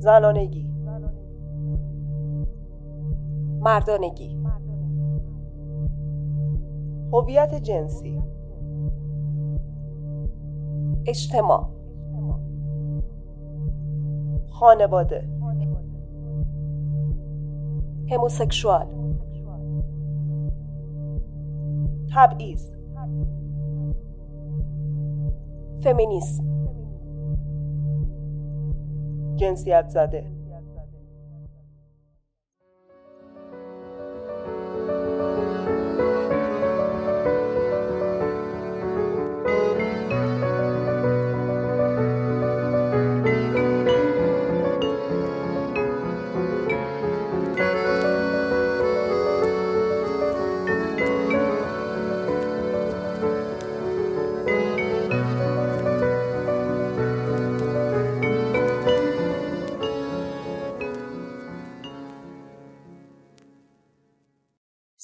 زنانگی. مردانگی. هویت جنسی. اجتماع. خانواده. هموسکشوال. تبعیض. فمینیسم. جنسیت زده.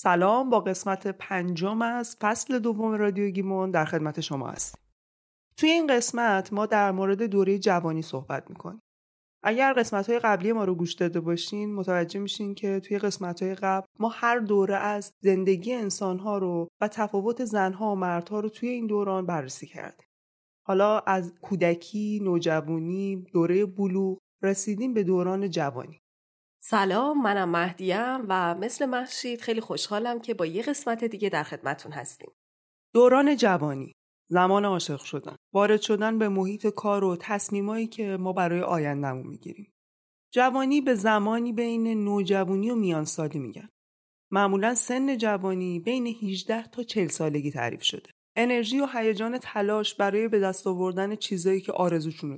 سلام با قسمت پنجم از فصل دوم رادیو گیمون در خدمت شما هستیم. توی این قسمت ما در مورد دوره جوانی صحبت می‌کنیم. اگر قسمت های قبلی ما رو گوش داده باشین متوجه میشین که توی قسمت های قبل ما هر دوره از زندگی انسان ها رو و تفاوت زنها و مردها رو توی این دوران بررسی کردیم. حالا از کودکی، نوجوانی، دوره بلوغ رسیدیم به دوران جوانی. سلام منم مهدیم و مثل محشید خیلی خوشحالم که با یه قسمت دیگه در خدمتون هستیم. دوران جوانی. زمان عاشق شدن. وارد شدن به محیط کار و تصمیمایی که ما برای آیندهمون می‌گیریم. جوانی به زمانی بین نوجوانی و میانسالی میگن. معمولا سن جوانی بین 18 تا 40 سالگی تعریف شده. انرژی و هیجان تلاش برای به دست آوردن چیزایی که آرزوشون رو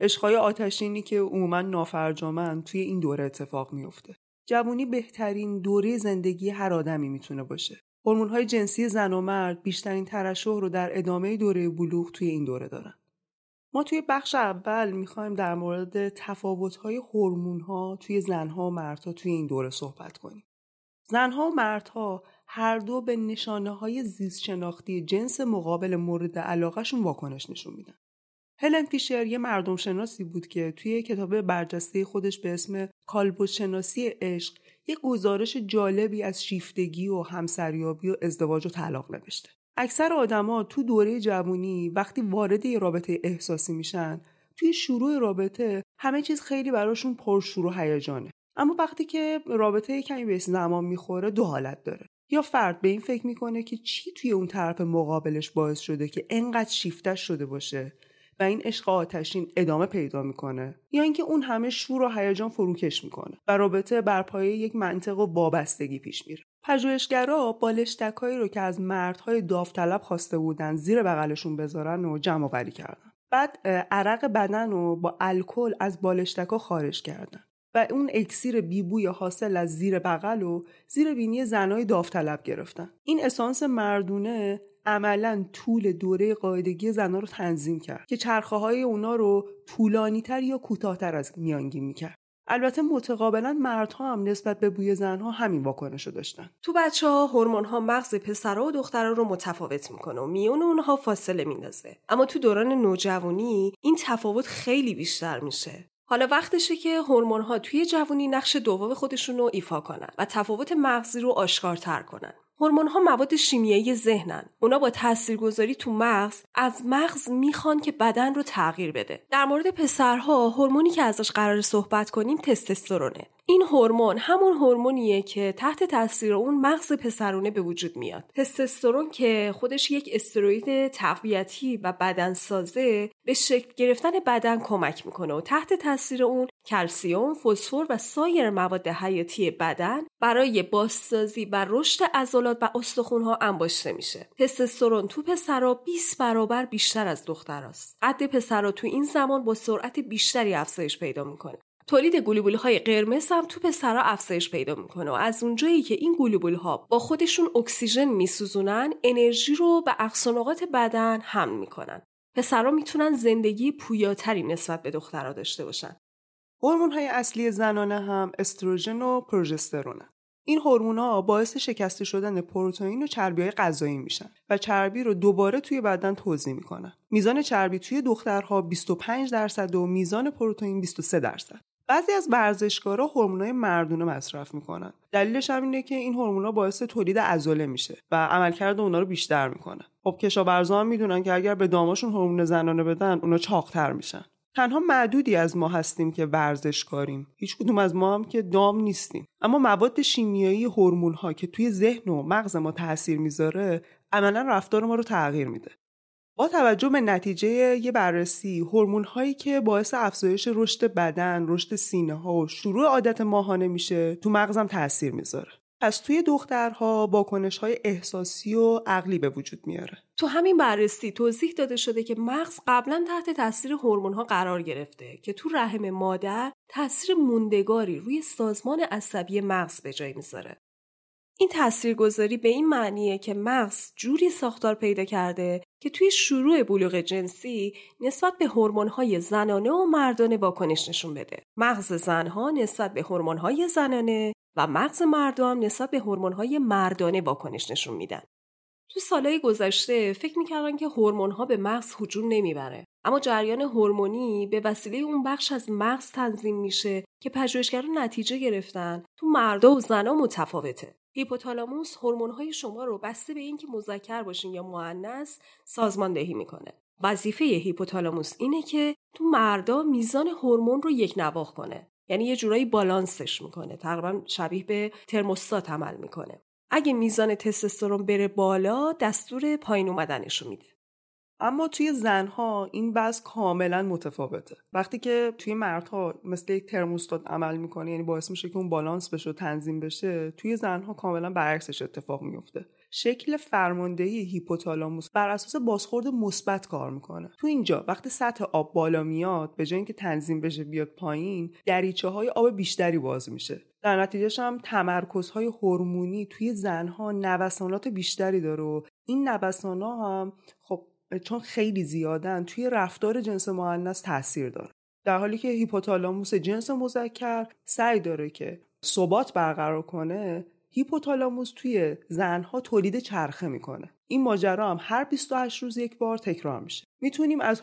عشقای آتشینی که عموما نافرجامن توی این دوره اتفاق میفته. جوونی بهترین دوره زندگی هر آدمی می‌تونه باشه. های جنسی زن و مرد بیشترین ترشح رو در ادامه دوره بلوغ توی این دوره دارن. ما توی بخش اول می‌خوایم در مورد تفاوت‌های ها توی زنها و مردها توی این دوره صحبت کنیم. زنها و مردها هر دو به نشانه های زیست شناختی جنس مقابل مورد علاقهشون واکنش نشون میدن. هلن فیشر یه مردم شناسی بود که توی کتاب برجسته خودش به اسم کالبوت شناسی عشق یه گزارش جالبی از شیفتگی و همسریابی و ازدواج و طلاق نوشته. اکثر آدما تو دوره جوونی وقتی وارد یه رابطه احساسی میشن توی شروع رابطه همه چیز خیلی براشون پرشور و هیجانه. اما وقتی که رابطه کمی به زمان می‌خوره دو حالت داره. یا فرد به این فکر می‌کنه که چی توی اون طرف مقابلش باعث شده که انقدر شیفتش شده باشه؟ و این عشق آتشین ادامه پیدا می‌کنه. یا اینکه اون همه شور و هیجان فروکش می‌کنه و رابطه بر پایه یک منطق و وابستگی پیش میره. پژوهشگرا بالشتکایی رو که از مردهای داوطلب خواسته بودن زیر بغلشون بذارن و جمع آوری کردن. بعد عرق بدن رو با الکل از بالشتکا خارج کردن و اون اکسیر بیبوی حاصل از زیر بغل و زیر بینی زنای داوطلب گرفتن. این اسانس مردونه عملا طول دوره قاعدگی زنها رو تنظیم کرد که چرخه های اونا رو طولانی تر یا کوتاهتر از میانگین می‌کرد. البته متقابلا مردها هم نسبت به بوی زنها همین واکنش رو داشتن. تو بچه ها هورمون ها مغز پسرها و دخترها رو متفاوت می‌کنه و میون اونها فاصله میندازه. اما تو دوران نوجوانی این تفاوت خیلی بیشتر میشه. حالا وقتشه که هورمون ها توی جوانی نقش دوم خودشون رو ایفا کنن و تفاوت مغزی رو آشکارتر کنن. هورمون ها مواد شیمیایی ذهنن. اونا با تاثیرگذاری تو مغز از مغز می‌خوان که بدن رو تغییر بده. در مورد پسرها هورمونی که ازش قرار صحبت کنیم تستوسترونه. این هورمون همون هورمونیه که تحت تاثیر اون مغز پسرونه به وجود میاد. تستوسترون که خودش یک استروید تقویتی و بدنسازه به شکل گرفتن بدن کمک می‌کنه و تحت تاثیر اون کلسیوم، فسفر و سایر مواد حیاتی بدن برای بازسازی و رشد عضلات و استخونها انباشته میشه. تستوسترون تو پسرا 20 برابر بیشتر از دختراست. قد پسرا تو این زمان با سرعت بیشتری افزایش پیدا می‌کنه. تولید گلوبول های قرمز هم تو پسرا افزایش پیدا می‌کنه و از اونجایی که این گلوبول ها با خودشون اکسیژن میسوزونن انرژی رو به اقصانقات بدن حمل می‌کنن پسرا می‌تونن زندگی پویاتری نسبت به دخترها داشته باشن هورمون های اصلی زنانه هم استروژن و پروژسترونه این هورمونا باعث شکسته شدن پروتئین و چربی های غذایی میشن و چربی رو دوباره توی بدن توزیع می‌کنن. میزان چربی توی دخترها 25 درصد و میزان پروتئین 23 درصد. بعضی از ورزشکارا هورمونای مردونه مصرف می‌کنن. دلیلش هم اینه که این هورمونا باعث تولید عضله میشه و عملکرد اونا رو بیشتر می‌کنه. خب کشاورزا هم می‌دونن که اگر به داماشون هورمون زنانه بدن اونا چاقتر میشن. تنها معدودی از ما هستیم که ورزشکاریم. هیچ کدوم از ما هم که دام نیستیم. اما مواد شیمیایی هورمون ها که توی ذهن و مغز ما تاثیر می‌ذاره عملا رفتار ما رو تغییر میده. با توجه به نتیجه یه بررسی هورمون هایی که باعث افزایش رشد بدن، رشد سینه ها و شروع عادت ماهانه میشه تو مغزم تاثیر می‌ذاره. پس توی دخترها واکنش های احساسی و عقلی به وجود میاره. تو همین بررسی توضیح داده شده که مغز قبلا تحت تاثیر هورمون ها قرار گرفته که تو رحم مادر تاثیر موندگاری روی سازمان عصبی مغز به جای می‌ذاره. این تاثیرگذاری به این معنیه که مغز جوری ساختار پیدا کرده که توی شروع بلوغ جنسی نسبت به هورمون‌های زنانه و مردانه واکنش نشون بده. مغز زنها نسبت به هورمون‌های زنانه و مغز مردم نسبت به هورمون‌های مردانه واکنش نشون میدن. تو سالهای گذشته فکر می‌کردن که هورمون‌ها به مغز هجوم نمی‌بره. اما جریان هورمونی به وسیله اون بخش از مغز تنظیم میشه که پژوهشگران نتیجه گرفتن تو مردا و زنها متفاوته. هیپوتالاموس های شما رو بسته به اینکه مذکر باشین یا مؤنث سازماندهی می‌کنه. وظیفه هیپوتالاموس اینه که تو مردا میزان هورمون رو یک نواخ کنه. یعنی یه جورایی بالانسش می‌کنه. تقریبا شبیه به ترموستات عمل می‌کنه. اگه میزان تستوسترون بره بالا دستور پایین اومدنش رو میده. اما توی زنها این وضع کاملا متفاوته. وقتی که توی مردها مثل یک ترموستات عمل می‌کنه یعنی باعث میشه که اون بالانس بشه و تنظیم بشه توی زنها کاملا برعکسش اتفاق میفته شکل فرماندهی هیپوتالاموس بر اساس بازخورد مثبت کار می‌کنه. تو اینجا وقتی سطح آب بالا میاد به جای اینکه تنظیم بشه بیاد پایین دریچه های آب بیشتری باز میشه. در نتیجهش هم تمرکزهای هورمونی توی زنها نوسانات بیشتری داره و این نوسانها هم خب چون خیلی زیادن توی رفتار جنس مؤنث تاثیر داره. در حالی که هیپوتالاموس جنس مذکر سعی داره که ثبات برقرار کنه هیپوتالاموس توی زنها تولید چرخه می‌کنه. این ماجرا هم هر 28 روز یک بار تکرار میشه. می‌تونیم از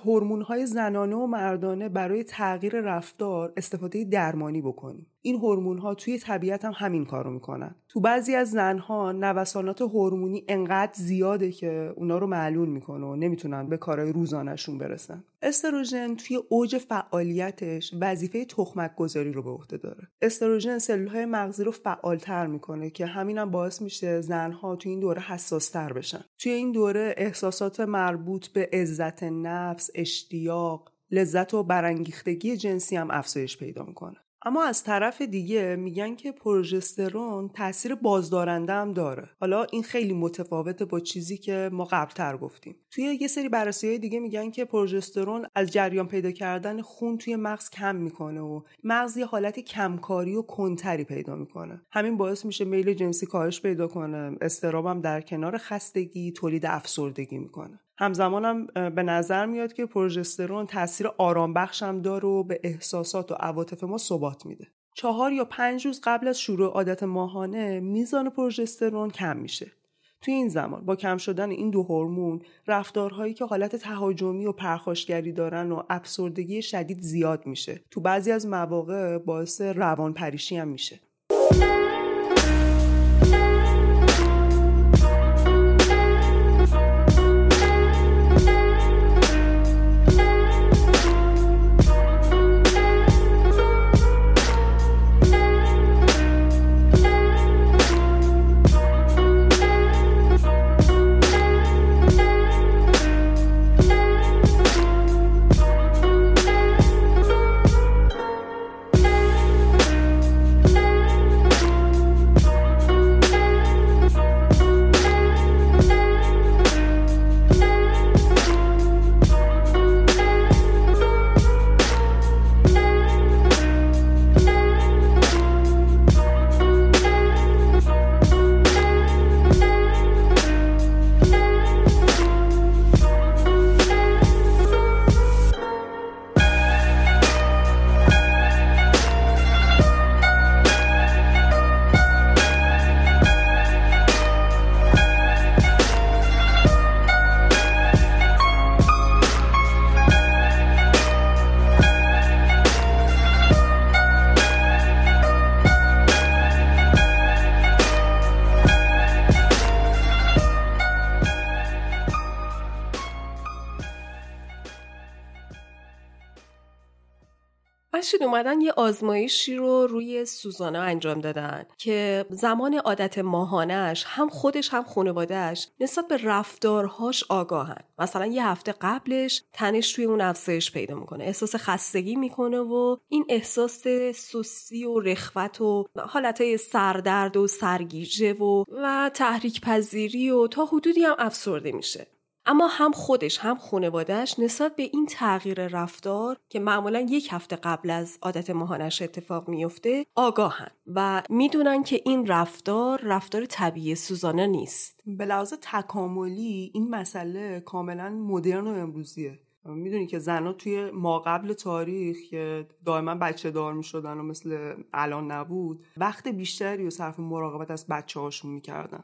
های زنانه و مردانه برای تغییر رفتار استفاده درمانی بکنیم. این ها توی طبیعت هم همین کارو می‌کنن. تو بعضی از زنها نوسانات هورمونی انقدر زیاده که اونا رو معلول می‌کنه و نمی‌تونن به کارهای روزانهشون برسن. استروژن توی اوج فعالیتش وظیفه تخمک گذاری رو به عهده داره. استروژن های مغزی رو فعالتر می‌کنه که همینم باعث میشه زنها توی این دوره حساستر بشن. توی این دوره احساسات مربوط به عزت نفس، اشتیاق، لذت و برانگیختگی جنسی هم افزایش پیدا می‌کنه. اما از طرف دیگه میگن که پروژسترون تاثیر بازدارنده هم داره. حالا این خیلی متفاوته با چیزی که ما قبلتر گفتیم. توی یه سری بررسی های دیگه میگن که پروژسترون از جریان پیدا کردن خون توی مغز کم می‌کنه و مغز یه حالت کمکاری و کنتری پیدا می‌کنه. همین باعث میشه میل جنسی کاهش پیدا کنه استرابم در کنار خستگی تولید افسردگی می‌کنه. همزمانم به نظر میاد که پروژسترون تاثیر آرام بخشم داره و به احساسات و عواطف ما ثبات میده. چهار یا پنج روز قبل از شروع عادت ماهانه میزان پروژسترون کم میشه. توی این زمان با کم شدن این دو هورمون رفتارهایی که حالت تهاجمی و پرخاشگری دارن و افسردگی شدید زیاد میشه. تو بعضی از مواقع باعث روان پریشی هم میشه. اومدن یه آزمایشی رو روی سوزانا انجام دادن که زمان عادت ماهانش هم خودش هم خانوادهش نسبت به رفتارهاش آگاهن. مثلا یه هفته قبلش تنش توی اون افزایش پیدا می‌کنه. احساس خستگی می‌کنه و این احساس سوسی و رخوت و حالتهای سردرد و سرگیجه و و تحریک پذیری و تا حدودی هم افسرده میشه. اما هم خودش هم خانوادهش نسبت به این تغییر رفتار که معمولا یک هفته قبل از عادت ماهانش اتفاق میفته آگاهن و می‌دونن که این رفتار رفتار طبیعی سوزانه نیست. به لحاظ تکاملی این مسئله کاملا مدرن و امروزیه. می‌دونی که زنها توی ما قبل تاریخ که دائما بچه دار می‌شدن و مثل الان نبود وقت بیشتری و صرف مراقبت از بچه هاشون می‌کردن.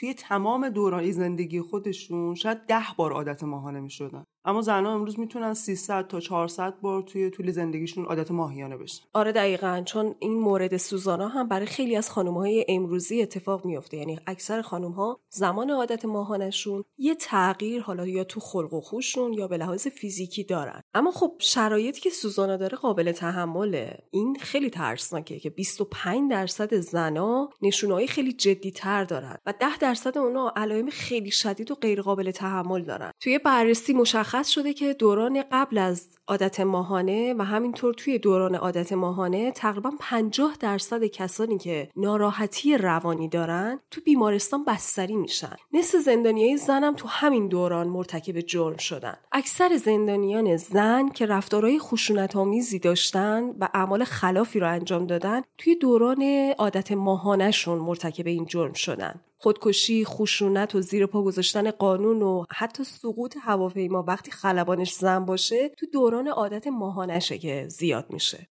توی تمام دوران زندگی خودشون شاید ده بار عادت ماهانه می‌شدن. اما زنها امروز می‌تونن 300 تا 400 بار توی طول زندگیشون عادت ماهیانه بشن. آره دقیقا چون این مورد سوزانا هم برای خیلی از خانم های امروزی اتفاق میفته یعنی اکثر خانم ها زمان عادت ماهانشون یه تغییر حالا یا تو خلق و خوششون یا به لحاظ فیزیکی دارن. اما خب شرایطی که سوزانا داره قابل تحمله این خیلی ترسناکه که 25 درصد زنا نشونهای خیلی جدی تر دارن و 10 درصد اونا علائم خیلی شدید و غیر قابل تحمل دارن. توی بررسی مشخص مشخص شده که دوران قبل از عادت ماهانه و همینطور توی دوران عادت ماهانه تقریبا 50 درصد کسانی که ناراحتی روانی دارن تو بیمارستان بستری میشن. نصف زندانیای زنم تو همین دوران مرتکب جرم شدن. اکثر زندانیان زن که رفتارهای خشونت آمیزی داشتن و اعمال خلافی رو انجام دادن توی دوران عادت ماهانهشون مرتکب این جرم شدن. خودکشی، خشونت و زیر پا گذاشتن قانون و حتی سقوط هواپیما وقتی خلبانش زن باشه تو دوران عادت ماهانشه که زیاد میشه.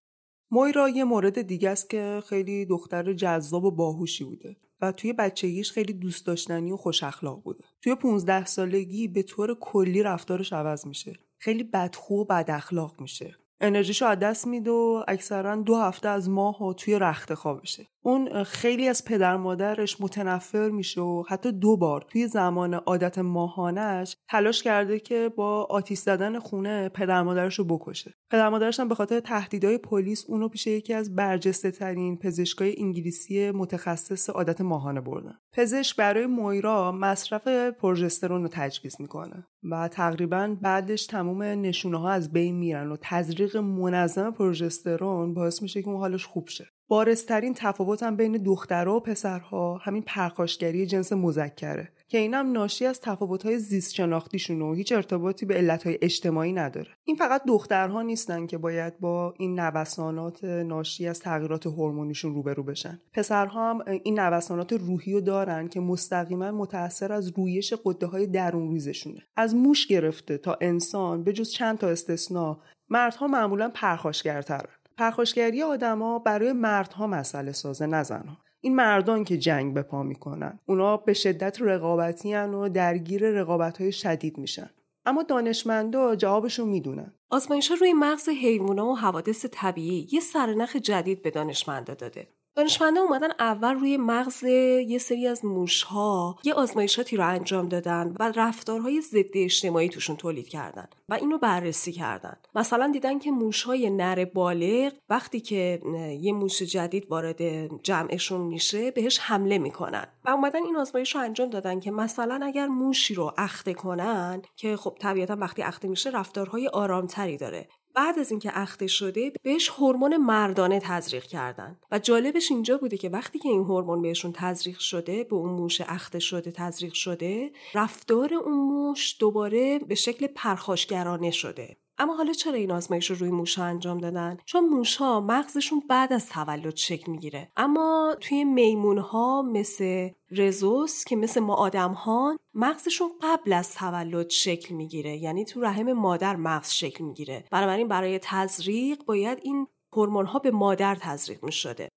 مویرا یه مورد دیگه است که خیلی دختر جذاب و باهوشی بوده و توی بچگیش خیلی دوست داشتنی و خوش اخلاق بوده. توی 15 سالگی به طور کلی رفتارش عوض میشه. خیلی بدخو و بد اخلاق میشه. انرژیشو از دست میده و اکثرا دو هفته از ماه و توی رخت خوابشه اون خیلی از پدر مادرش متنفر میشه و حتی دو بار توی زمان عادت ماهانش تلاش کرده که با آتیش زدن خونه پدر مادرش رو بکشه. پدر مادرش هم به خاطر تهدیدهای پلیس اونو پیش یکی از برجسته ترین پزشکای انگلیسی متخصص عادت ماهانه بردن. پزشک برای مویرا مصرف پروژسترون رو تجویز می‌کنه و تقریبا بعدش تمام نشونه ها از بین میرن و تزریق منظم پروژسترون باعث میشه که اون حالش خوب شه. بارسترین تفاوت هم بین دخترها و پسرها همین پرخاشگری جنس مذکره که این هم ناشی از تفاوت‌های زیست شناختیشون و هیچ ارتباطی به علتهای اجتماعی نداره. این فقط دخترها نیستن که باید با این نوسانات ناشی از تغییرات هورمونیشون روبرو بشن. پسرها هم این نوسانات روحی رو دارن که مستقیما متأثر از رویش قده های درون ریزشونه. از موش گرفته تا انسان به جز چند تا استثنا مردها معمولا پرخاشگرترن. پرخاشگری آدما برای مردها مسئله سازه نزنها این مردان که جنگ به پا می‌کنن اونا به شدت رقابتی و درگیر رقابت های شدید میشن. اما دانشمندا جوابشون می‌دونن. آزمایش روی مغز حیوونا و حوادث طبیعی یه سرنخ جدید به دانشمندا داده. دانشمندا اومدن اول روی مغز یه سری از موشها یه آزمایشاتی رو انجام دادن و رفتارهای ضد اجتماعی توشون تولید کردن و اینو بررسی کردن. مثلا دیدن که موشهای نر بالغ وقتی که یه موش جدید وارد جمعشون میشه بهش حمله می‌کنن و اومدن این آزمایش رو انجام دادن که مثلا اگر موشی رو اخته کنن که خب طبیعتا وقتی اخته میشه رفتارهای آرامتری داره. بعد از اینکه اخته شده بهش هورمون مردانه تزریق کردن. و جالبش اینجا بوده که وقتی که این هورمون بهشون تزریق شده به اون موش اخته شده تزریق شده رفتار اون موش دوباره به شکل پرخاشگرانه شده. اما حالا چرا این آزمایش رو روی موشا انجام دادن چون موشها مغزشون بعد از تولد شکل می‌گیره اما توی میمونها مثل رزوس که مثل ما آدم ها مغزشون قبل از تولد شکل می‌گیره یعنی تو رحم مادر مغز شکل می‌گیره بنابراین برای تزریق باید این هورمون ها به مادر تزریق می شده.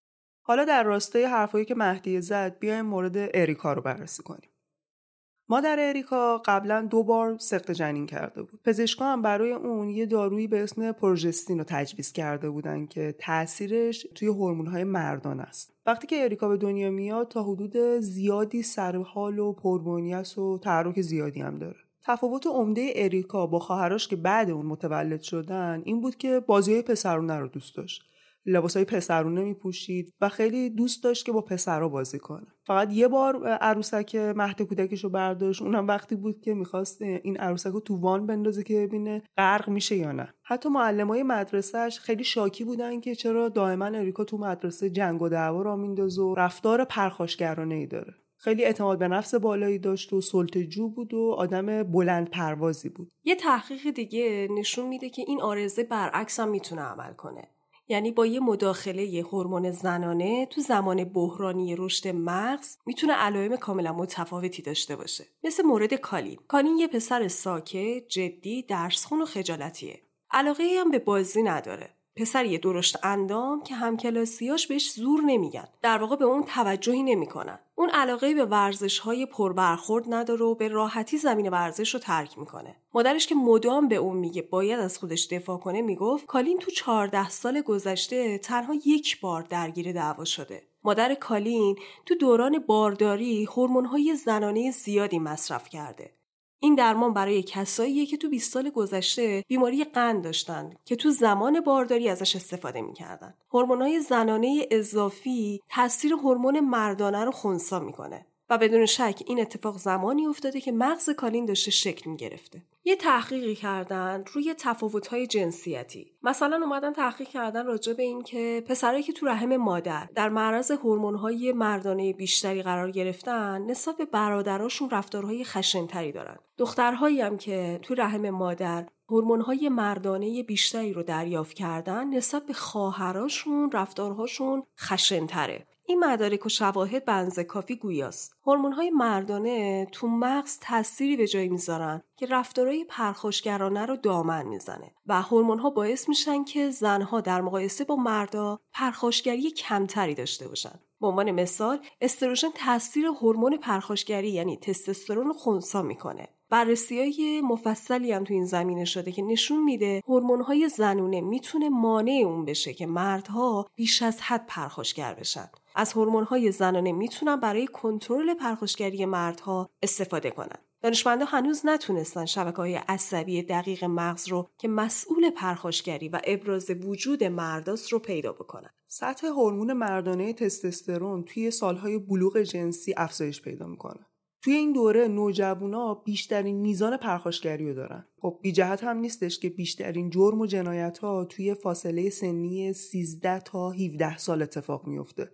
حالا در راستای حرفایی که مهدی زد بیایم مورد اریکا رو بررسی کنیم. مادر اریکا قبلا دو بار سقط جنین کرده بود. پزشکا هم برای اون یه دارویی به اسم پروژستین رو تجویز کرده بودن که تاثیرش توی هورمون‌های مردان است. وقتی که اریکا به دنیا میاد تا حدود زیادی سرحال و پربنیت و تحرک زیادی هم داره. تفاوت عمده اریکا با خواهرش که بعد اون متولد شدن این بود که بازی پسرونه رو دوست داشت های پسرونه میپوشید و خیلی دوست داشت که با پسرها بازی کنه. فقط یه بار عروسک مهد کودکش رو برداشت. اونم وقتی بود که می‌خواست این عروسک رو تو وان بندازه که ببینه غرق میشه یا نه. حتی معلم های مدرسهش خیلی شاکی بودن که چرا دائما اریکا تو مدرسه جنگ و دعوا را میندازه و رفتار پرخاشگرانه ای داره. خیلی اعتماد به نفس بالایی داشت و سلطجو بود و آدم بلند پروازی بود. یه تحقیق دیگه نشون میده که این آرزه برعکس هم می‌تونه عمل کنه. یعنی با یه مداخله هورمون زنانه تو زمان بحرانی رشد مغز می‌تونه علائم کاملا متفاوتی داشته باشه. مثل مورد کالین. کالین یه پسر ساکت جدی درسخون و خجالتیه. علاقه هم به بازی نداره. پسر یه درشت اندام که همکلاسیاش بهش زور نمیگن. در واقع به اون توجهی نمی‌کنن. اون علاقه به ورزش های پربرخورد نداره و به راحتی زمین ورزش رو ترک می‌کنه. مادرش که مدام به اون میگه باید از خودش دفاع کنه می‌گفت کالین تو 14 سال گذشته تنها یک بار درگیر دعوا شده. مادر کالین تو دوران بارداری های زنانه زیادی مصرف کرده. این درمان برای کساییه که تو 20 سال گذشته بیماری قند داشتن که تو زمان بارداری ازش استفاده می‌کردن. هورمون‌های زنانه اضافی تاثیر هورمون مردانه رو خونسا می‌کنه. و بدون شک این اتفاق زمانی افتاده که مغز کالین داشته شکل می گرفته. یه تحقیقی کردن روی تفاوت‌های جنسیتی. مثلا اومدن تحقیق کردن راجع به این که پسرایی که تو رحم مادر در معرض هورمون‌های مردانه بیشتری قرار گرفتن، نسبت به برادراشون رفتارهای خشنتری دارن. دخترهایی هم که تو رحم مادر هورمون‌های مردانه بیشتری رو دریافت کردن نسبت به خواهراشون رفتارهاشون خشنتره این مدارک و شواهد بنز کافی گویاست. های مردانه تو مغز تأثیری به جایی می‌ذارن که رفتارهای پرخاشگرانه رو دامن می‌زنه و ها باعث میشن که زنها در مقایسه با مردا پرخاشگری کمتری داشته باشن. به عنوان مثال استروژن تاثیر هورمون پرخاشگری یعنی تستوسترون رو خونسا می‌کنه. بررسی های مفصلی هم تو این زمینه شده که نشون میده هورمون های زنونه می‌تونه مانع اون بشه که مردها بیش از حد پرخاشگر بشن. از هورمون های زنانه می‌تونن برای کنترل پرخاشگری مردها استفاده کنن دانشمندا هنوز نتونستن شبکه های عصبی دقیق مغز رو که مسئول پرخاشگری و ابراز وجود مرداست رو پیدا بکنن. سطح هورمون مردانه تستوسترون توی سالهای بلوغ جنسی افزایش پیدا می‌کنه. توی این دوره نوجوانا بیشترین میزان پرخاشگری رو دارن. خب بی جهت هم نیستش که بیشترین جرم و جنایت ها توی فاصله سنی 13 تا 17 سال اتفاق میفته.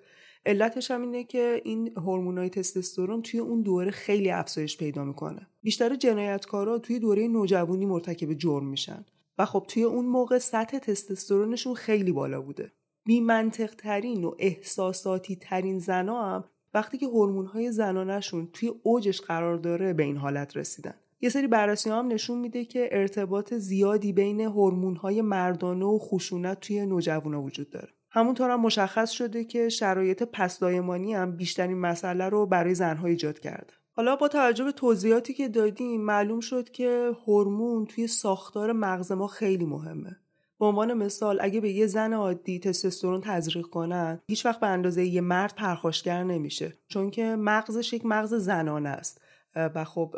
علتش هم اینه که این هورمونای تستوسترون توی اون دوره خیلی افزایش پیدا می‌کنه. بیشتر جنایتکارا توی دوره نوجوانی مرتکب جرم میشن و خب توی اون موقع سطح تستوسترونشون خیلی بالا بوده. بی منطق ترین و احساساتی ترین زنا هم وقتی که هورمون های زنانشون توی اوجش قرار داره به این حالت رسیدن. یه سری بررسی هم نشون میده که ارتباط زیادی بین هورمون های مردانه و خشونت توی نوجوانا وجود داره. همونطور هم مشخص شده که شرایط پسدایمانی هم بیشترین مسئله رو برای زنها ایجاد کرده. حالا با توجه به توضیحاتی که دادیم معلوم شد که هورمون توی ساختار مغز ما خیلی مهمه. به عنوان مثال اگه به یه زن عادی تستوسترون تزریق کنن هیچ وقت به اندازه یه مرد پرخاشگر نمیشه چون که مغزش یک مغز زنانه است و خب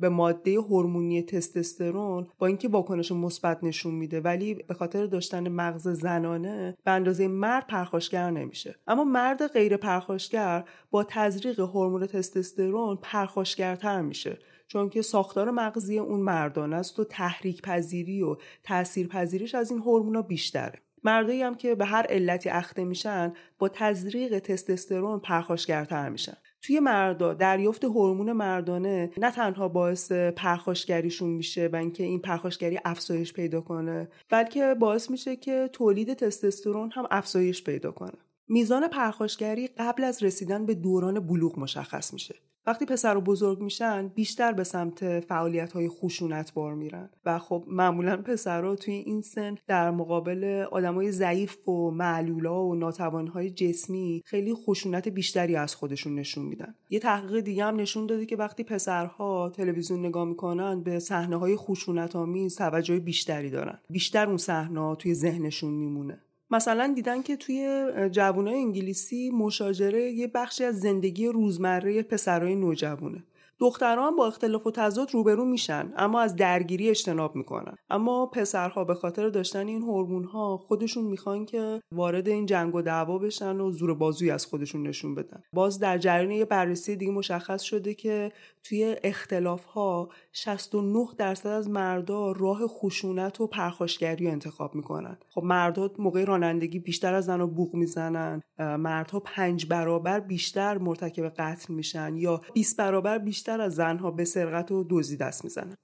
به ماده هورمونی تستوسترون با اینکه واکنش مثبت نشون میده ولی به خاطر داشتن مغز زنانه به اندازه مرد پرخاشگر نمیشه. اما مرد غیر پرخاشگر با تزریق هورمون تستوسترون پرخاشگرتر میشه چون که ساختار مغزی اون مردانه است و تحریک پذیری و تاثیر پذیریش از این هورمونا بیشتره. مردایی هم که به هر علتی اخته میشن با تزریق تستوسترون پرخاشگرتر میشن. توی مردا دریافت هورمون مردانه نه تنها باعث پرخاشگریشون میشه و اینکه این پرخاشگری افزایش پیدا کنه بلکه باعث میشه که تولید تستوسترون هم افزایش پیدا کنه. میزان پرخاشگری قبل از رسیدن به دوران بلوغ مشخص میشه. وقتی پسر و بزرگ میشن بیشتر به سمت فعالیت های خشونت بار میرن. و خب معمولا پسرها توی این سن در مقابل آدمای ضعیف و معلولا و ناتوانهای جسمی خیلی خشونت بیشتری از خودشون نشون میدن. یه تحقیق دیگه هم نشون داده که وقتی پسرها تلویزیون نگاه می‌کنن به صحنه های خشونت آمیز توجه بیشتری دارن. بیشتر اون صحنه توی ذهنشون میمونه. مثلا دیدن که توی جوانای انگلیسی مشاجره یه بخشی از زندگی روزمره پسرای نوجوانه. دخترها با اختلاف و تضاد روبرو میشن اما از درگیری اجتناب می‌کنن. اما پسرها به خاطر داشتن این هورمون ها خودشون می‌خوان که وارد این جنگ و دعوا بشن و زور بازوی از خودشون نشون بدن. باز در جریان یه بررسی دیگه مشخص شده که توی اختلاف ها 69 درصد از مردا راه خشونت و پرخاشگری رو انتخاب می‌کنن. خب مردها موقع رانندگی بیشتر از زنها بوق می‌زنن مردها پنج برابر بیشتر مرتکب قتل میشن یا 20 برابر بیشتر از زنها به سرقت و دزدی دست می‌زنن.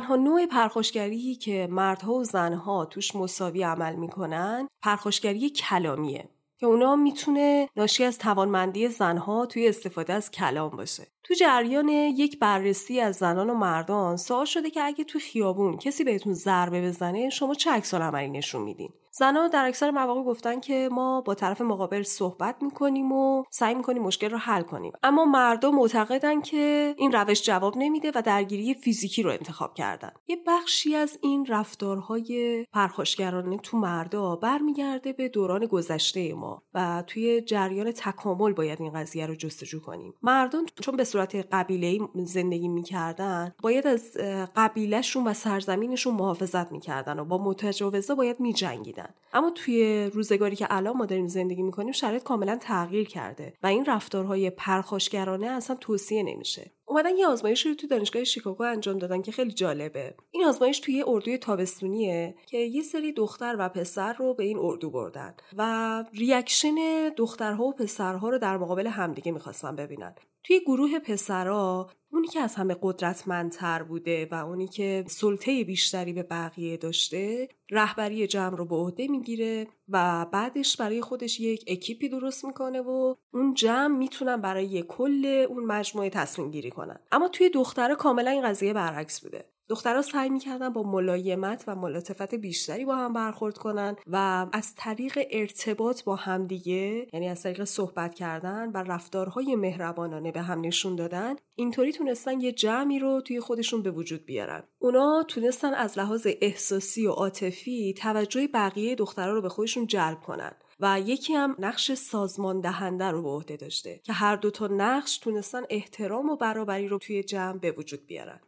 تنها نوع پرخوشگری که مردها و زنها توش مساوی عمل می‌کنن پرخوشگری کلامیه که اونا می‌تونه ناشی از توانمندی زنها توی استفاده از کلام باشه. تو جریان یک بررسی از زنان و مردان سوال شده که اگه تو خیابون کسی بهتون ضربه بزنه شما چه عکس عملی نشون میدین؟ زنان در اکثر مواقع گفتن که ما با طرف مقابل صحبت می‌کنیم و سعی می‌کنیم مشکل رو حل کنیم. اما مردم معتقدن که این روش جواب نمیده و درگیری فیزیکی رو انتخاب کردن. یه بخشی از این رفتارهای پرخاشگرانه تو مردا برمیگرده به دوران گذشته ما و توی جریان تکامل باید این قضیه رو جستجو کنیم. مردم چون به صورت قبیله زندگی می‌کردن باید از قبیلهشون و سرزمینشون محافظت می‌کردن و با متجاوزا باید میجنگیدن. اما توی روزگاری که الان ما داریم زندگی می‌کنیم شرایط کاملا تغییر کرده و این رفتارهای پرخاشگرانه اصلا توصیه نمیشه. اومدن یه آزمایش رو تو دانشگاه شیکاگو انجام دادن که خیلی جالبه. این آزمایش توی اردوی تابستونیه که یه سری دختر و پسر رو به این اردو بردن و ریاکشن دخترها و پسرها رو در مقابل همدیگه می‌خواستن ببینن. توی گروه پسرا اونی که از همه قدرتمندتر بوده و اونی که سلطه بیشتری به بقیه داشته رهبری جمع رو به عهده می‌گیره و بعدش برای خودش یک اکیپی درست می‌کنه و اون جمع می‌تونن برای کل اون مجموعه تصمیم گیری کنن. اما توی دختره کاملا این قضیه برعکس بوده. دخترها سعی می‌کردن با ملایمت و ملاتفت بیشتری با هم برخورد کنن و از طریق ارتباط با همدیگه یعنی از طریق صحبت کردن و رفتارهای مهربانانه به هم نشون دادن اینطوری تونستن یه جمعی رو توی خودشون به وجود بیارن. اونا تونستن از لحاظ احساسی و عاطفی توجه بقیه دخترها رو به خودشون جلب کنن و یکی هم نقش سازمان دهنده رو به عهده داشته که هر دو تا نقش تونستن احترام و برابری رو توی جمع به وجود بیارن.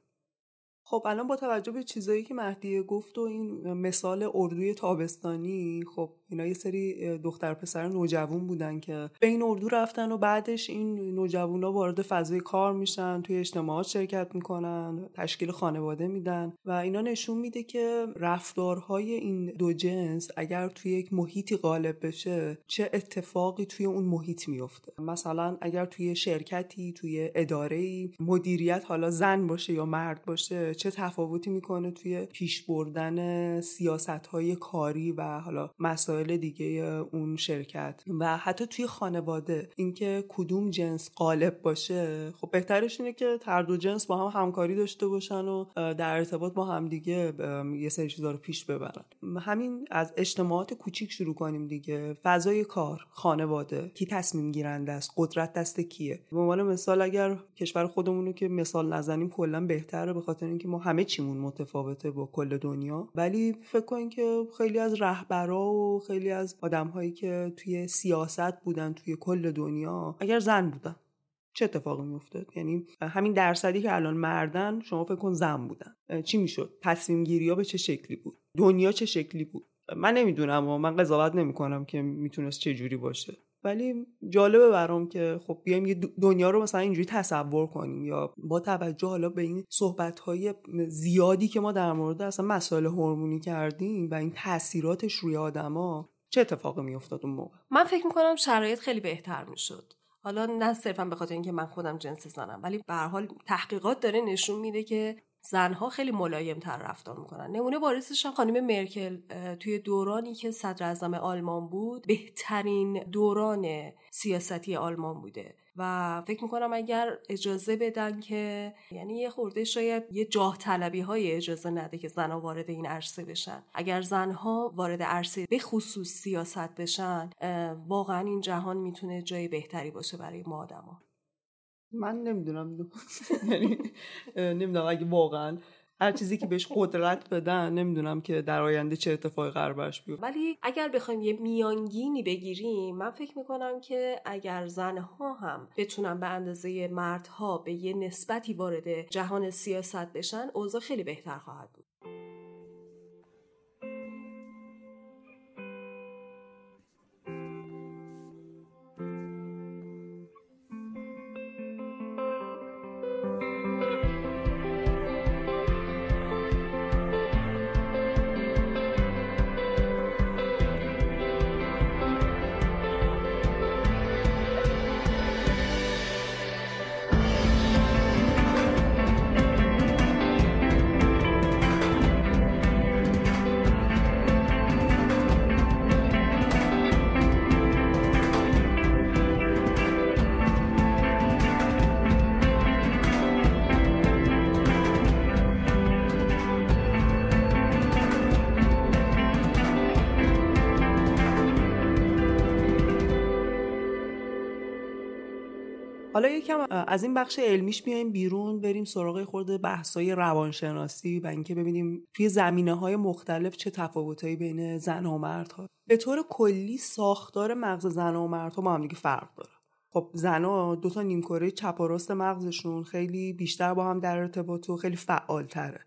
خب الان با توجه به چیزایی که مهدیه گفت و این مثال اردوی تابستانی خب اینا یه سری دختر پسر نوجوان بودن که به این اردو رفتن و بعدش این نوجوانا وارد فضای کار میشن توی اجتماعات شرکت می‌کنن تشکیل خانواده میدن و اینا نشون میده که رفتارهای این دو جنس اگر توی یک محیطی غالب بشه چه اتفاقی توی اون محیط میفته مثلا اگر توی شرکتی توی اداره مدیریت حالا زن باشه یا مرد باشه چه تفاوتی می‌کنه توی پیش بردن سیاست های کاری و حالا مسائل دیگه اون شرکت و حتی توی خانواده اینکه کدوم جنس غالب باشه خب بهترش اینه که هر دو جنس با هم همکاری داشته باشن و در ارتباط با هم دیگه یه سری چیزا رو پیش ببرن. همین از اجتماعات کوچیک شروع کنیم دیگه. فضای کار خانواده کی تصمیم گیرنده است قدرت دست کیه؟ به عنوان مثال اگر کشور خودمون رو که مثال نزنیم کلا بهتره به خاطر اینکه ما همه چیمون متفاوته با کل دنیا. ولی فکر کنیم که خیلی از رهبرا و خیلی از آدمهایی که توی سیاست بودن توی کل دنیا اگر زن بودن. چه اتفاقی میافتاد؟ یعنی همین درصدی که الان مردن شما فکر کن زن بودن. چی می‌شد؟ تصمیم گیری ها به چه شکلی بود؟ دنیا چه شکلی بود؟ من نمی‌دونم و من قضاوت نمی‌کنم که می‌تونست چه جوری باشه. ولی جالبه برام که خب بیایم یه دنیا رو مثلا اینجوری تصور کنیم یا با توجه حالا به این صحبت های زیادی که ما در مورد اصلا مسائل هورمونی کردیم و این تاثیراتش روی آدما چه اتفاقی میافتاد اون موقع؟ من فکر می‌کنم شرایط خیلی بهتر می‌شد. حالا نه صرفا به خاطر اینکه من خودم جنس زنم ولی به حال تحقیقات داره نشون میده که زنها خیلی ملایم تر رفتار می‌کنن. نمونه بارزش هم خانم مرکل توی دورانی که صدر اعظم آلمان بود بهترین دوران سیاستی آلمان بوده. و فکر می‌کنم اگر اجازه بدن که یعنی یه خورده شاید یه جاه طلبی های اجازه نده که زنها وارد این عرصه بشن. اگر زنها وارد عرصه به خصوص سیاست بشن واقعا این جهان می‌تونه جای بهتری باشه برای ما آدما من نمی‌دونم. یعنی نمی‌دونم. اگه واقعا هر چیزی که بهش قدرت بدن نمی‌دونم که در آینده چه اتفاقی قرار براش بیفته. ولی اگر بخوایم یه میانگینی بگیریم من فکر می‌کنم که اگر زنها هم بتونن به اندازه مردها به یه نسبتی وارد جهان سیاست بشن اوضاع خیلی بهتر خواهد بود. حالا یکم از این بخش علمیش بیایم بیرون بریم سراغ خورده بحثای روانشناسی و اینکه ببینیم توی زمینه های مختلف چه تفاوتایی بین زن و مردها. به طور کلی ساختار مغز زن و مردها با هم دیگه فرق داره. خب زنا دو تا نیمکره چپ و راست مغزشون خیلی بیشتر با هم در ارتباط و خیلی فعال تره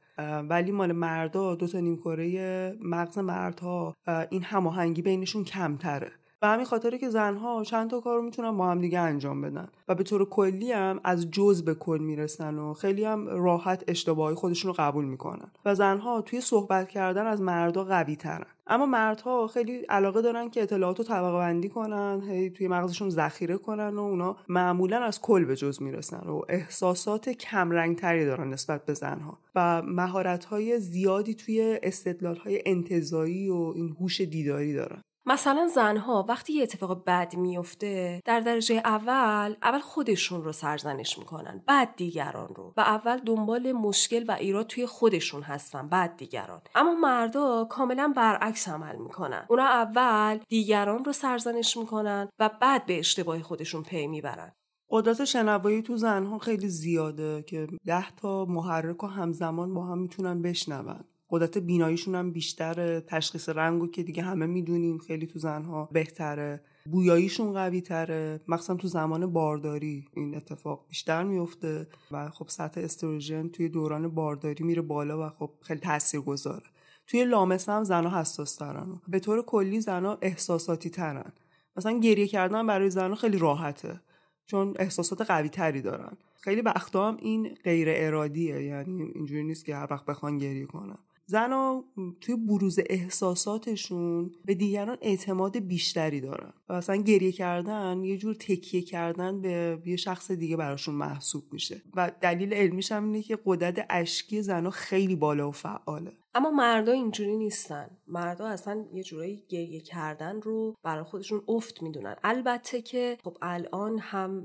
ولی مال مردا دو تا نیمکره مغز مردها این هماهنگی بینشون کمتره. به همین خاطره که زنها چند تا کار می‌تونن با هم دیگه انجام بدن. و به طور کلی هم از جز به کل می‌رسن و خیلی هم راحت اشتباهی خودشون رو قبول می‌کنن. و زنها توی صحبت کردن از مردا قوی ترن اما مردها خیلی علاقه دارن که اطلاعات رو طبقه بندی کنن هی توی مغزشون ذخیره کنن و اونا معمولا از کل به جز می‌رسن و احساسات کم تری دارن نسبت به زنها. و مهارت های زیادی توی استدلال های انتظایی و این هوش دیداری دارن. مثلا زنها وقتی یه اتفاق بد میفته در درجه اول اول خودشون رو سرزنش می‌کنن بعد دیگران رو. و اول دنبال مشکل و ایراد توی خودشون هستن بعد دیگران. اما مردا کاملا برعکس عمل می‌کنن. اونا اول دیگران رو سرزنش می‌کنن و بعد به اشتباه خودشون پی می‌برن. قدرت شنوایی تو زنها خیلی زیاده که ده تا محرک و همزمان با هم می‌تونن بشنون. قدرت بیناییشون هم بیشتر تشخیص رنگو که دیگه همه می‌دونیم خیلی تو زنها بهتره. بویاییشون قوی تره مخصوصا تو زمان بارداری این اتفاق بیشتر میفته و خب سطح استروژن توی دوران بارداری میره بالا و خب خیلی تاثیر گذاره توی لامسه هم زنها حساس ترن به طور کلی زنها احساساتی ترن مثلا گریه کردن برای زنها خیلی راحته. چون احساسات قوی تری دارن. خیلی وقتا هم این غیر ارادیه. یعنی اینجوری نیست که هر وقت بخوان گریه کنن. زنها توی بروز احساساتشون به دیگران اعتماد بیشتری دارن. و اصلا گریه کردن یه جور تکیه کردن به یه شخص دیگه براشون محسوب میشه. و دلیل علمیش هم اینه که قدرت اشکی زنها خیلی بالا و فعاله. اما مردا اینجوری نیستن. مردا اصلا یه جورایی گریه کردن رو برای خودشون افت می‌دونن. البته که خب الان هم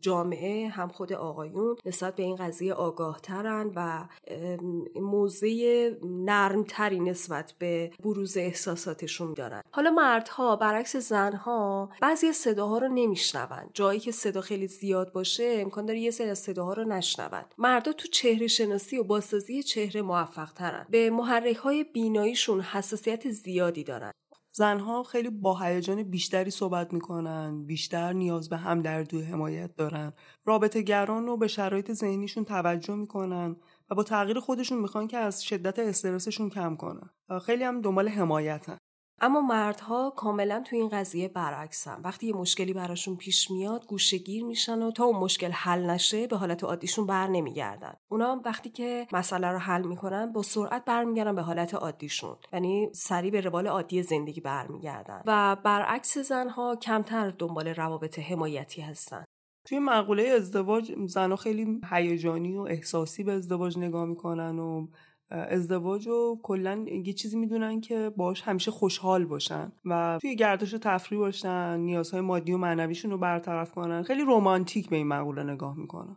جامعه هم خود آقایون نسبت به این قضیه آگاه ترن و موضع نرمتری نسبت به بروز احساساتشون دارن. حالا مردها برعکس زنها بعضی صداها رو نمیشنون. جایی که صدا خیلی زیاد باشه امکان داره یه سری از صداها رو نشنون. مردا تو چهره شناسی و بازسازی چهره موفق ترن به محرک های بیناییشون حساسیت زیادی دارن. زنها خیلی با هیجان بیشتری صحبت می‌کنن بیشتر نیاز به هم درد و حمایت دارن. رابطه گران رو به شرایط ذهنیشون توجه می‌کنن و با تغییر خودشون می‌خوان که از شدت استرسشون کم کنن. خیلی هم دنبال حمایتن. اما مردها کاملا تو این قضیه برعکسن. وقتی یه مشکلی براشون پیش میاد گوشگیر میشن و تا اون مشکل حل نشه به حالت عادیشون بر نمیگردن. اونا وقتی که مسئله رو حل می‌کنن با سرعت برمیگردن به حالت عادیشون. یعنی سریع به روال عادی زندگی برمیگردن. و برعکس زنها کمتر دنبال روابط حمایتی هستن. توی مقوله ازدواج زنها خیلی هیجانی و احساسی به ازدواج نگاه می‌کنن و ازدواج و کلا یه چیزی می‌دونن که باش همیشه خوشحال باشن و توی گردش و تفریح باشن نیازهای مادی و معنویشون رو برطرف کنن. خیلی رومانتیک به این مقوله نگاه می‌کنن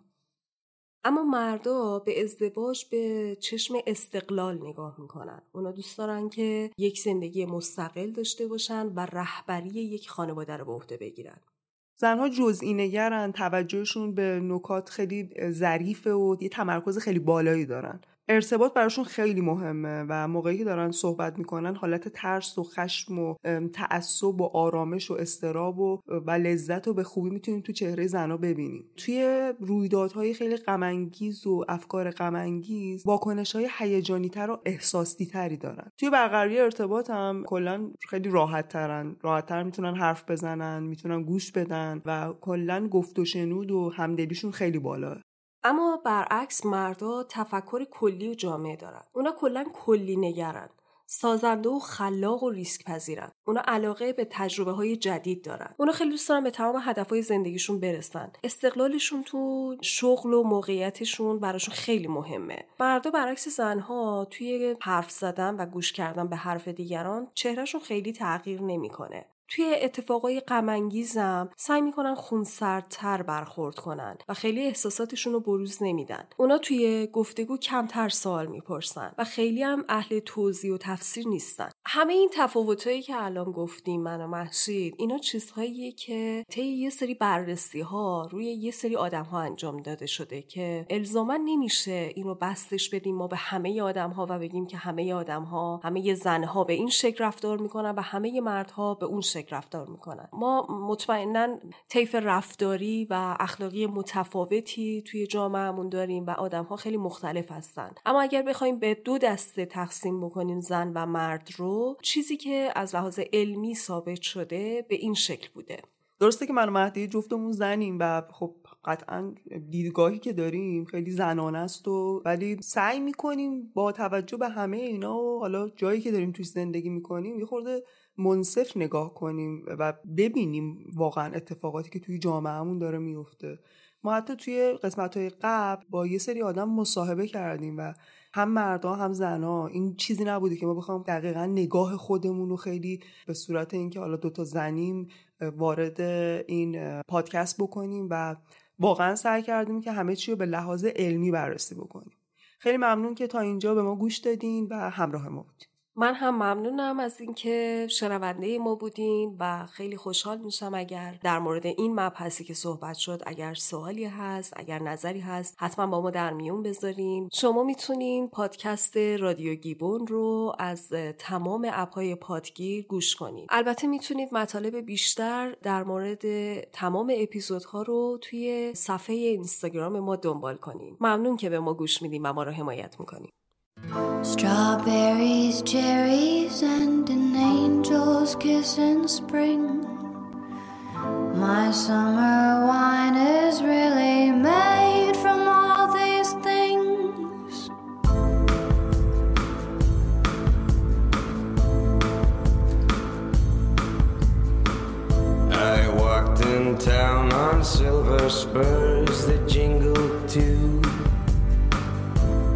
اما مردا به ازدواج به چشم استقلال نگاه می‌کنن. اونا دوست دارن که یک زندگی مستقل داشته باشن و رهبری یک خانواده رو به عهده بگیرن. زنها جزئی نگرن توجهشون به نکات خیلی ظریفه و یه تمرکز خیلی بالایی دارن. ارتباط براشون خیلی مهمه و موقعی که دارن صحبت می‌کنن حالت ترس و خشم و تعصب و آرامش و استراب و, و لذت رو به خوبی می‌تونیم تو چهره زنا ببینیم. توی رویدادهای خیلی غمانگیز و افکار غمانگیز واکنش های هیجانی تر و احساسی تری دارن. توی برقراری ارتباط هم کلا خیلی راحت ترن راحت تر می‌تونن حرف بزنن می‌تونن گوش بدن و کلا گفت و شنود و همدلیشون خیلی بالاه اما برعکس مردا تفکر کلی و جامعه دارن. اونا کلا کلی نگرن. سازنده و خلاق و ریسک پذیرن. اونا علاقه به تجربه های جدید دارن. اونا خیلی دوست دارن به تمام هدف های زندگیشون برسن. استقلالشون تو شغل و موقعیتشون براشون خیلی مهمه. مردا برعکس زنها توی حرف زدن و گوش کردن به حرف دیگران چهرهشون خیلی تغییر نمی‌کنه. توی اتفاقای غمانگیزم سعی می‌کنن خونسردتر برخورد کنن و خیلی احساساتشون رو بروز نمیدن. اونا توی گفتگو کمتر سوال می‌پرسن و خیلی هم اهل توضیح و تفسیر نیستن. همه این تفاوتهایی که الان گفتیم من و محشید اینا چیزهاییه که طی یه سری بررسی ها روی یه سری آدم ها انجام داده شده که الزاما نمیشه اینو بستش بدیم ما به همه آدم ها و بگیم که همه آدم ها همه زنها به این شکل رفتار می‌کنن و همه مردها به اون رفتار می‌کنن. ما مطمئنا طیف رفتاری و اخلاقی متفاوتی توی جامعهمون داریم و آدم ها خیلی مختلف هستن. اما اگر بخوایم به دو دسته تقسیم بکنیم زن و مرد رو چیزی که از لحاظ علمی ثابت شده به این شکل بوده. درسته که من و مهدی جفتمون زنیم و خب قطعا دیدگاهی که داریم خیلی زنانه است و ولی سعی می‌کنیم با توجه به همه اینا و حالا جایی که داریم توی زندگی می‌کنیم یه خورده منصف نگاه کنیم و ببینیم واقعا اتفاقاتی که توی جامعهمون داره میفته ما حتی توی قسمت های قبل با یه سری آدم مصاحبه کردیم و هم مردا هم زنا. این چیزی نبوده که ما بخوام دقیقا نگاه خودمون رو خیلی به صورت اینکه حالا دوتا زنیم وارد این پادکست بکنیم و واقعا سعی کردیم که همه چی رو به لحاظ علمی بررسی بکنیم. خیلی ممنون که تا اینجا به ما گوش دادین و همراه ما بودین. من هم ممنونم از اینکه شنونده ما بودین و خیلی خوشحال میشم اگر در مورد این مبحثی که صحبت شد اگر سوالی هست اگر نظری هست حتما با ما در میون بذارین. شما می‌تونین پادکست رادیو گیبون رو از تمام اپهای پادگیر گوش کنید البته می‌تونید مطالب بیشتر در مورد تمام اپیزودها رو توی صفحه اینستاگرام ما دنبال کنین. ممنون که به ما گوش میدین و ما رو حمایت می‌کنین. Strawberries, cherries, and an angel's kiss in spring. My summer wine is really made from all these things. I walked in town on silver spurs that jingled too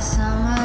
summer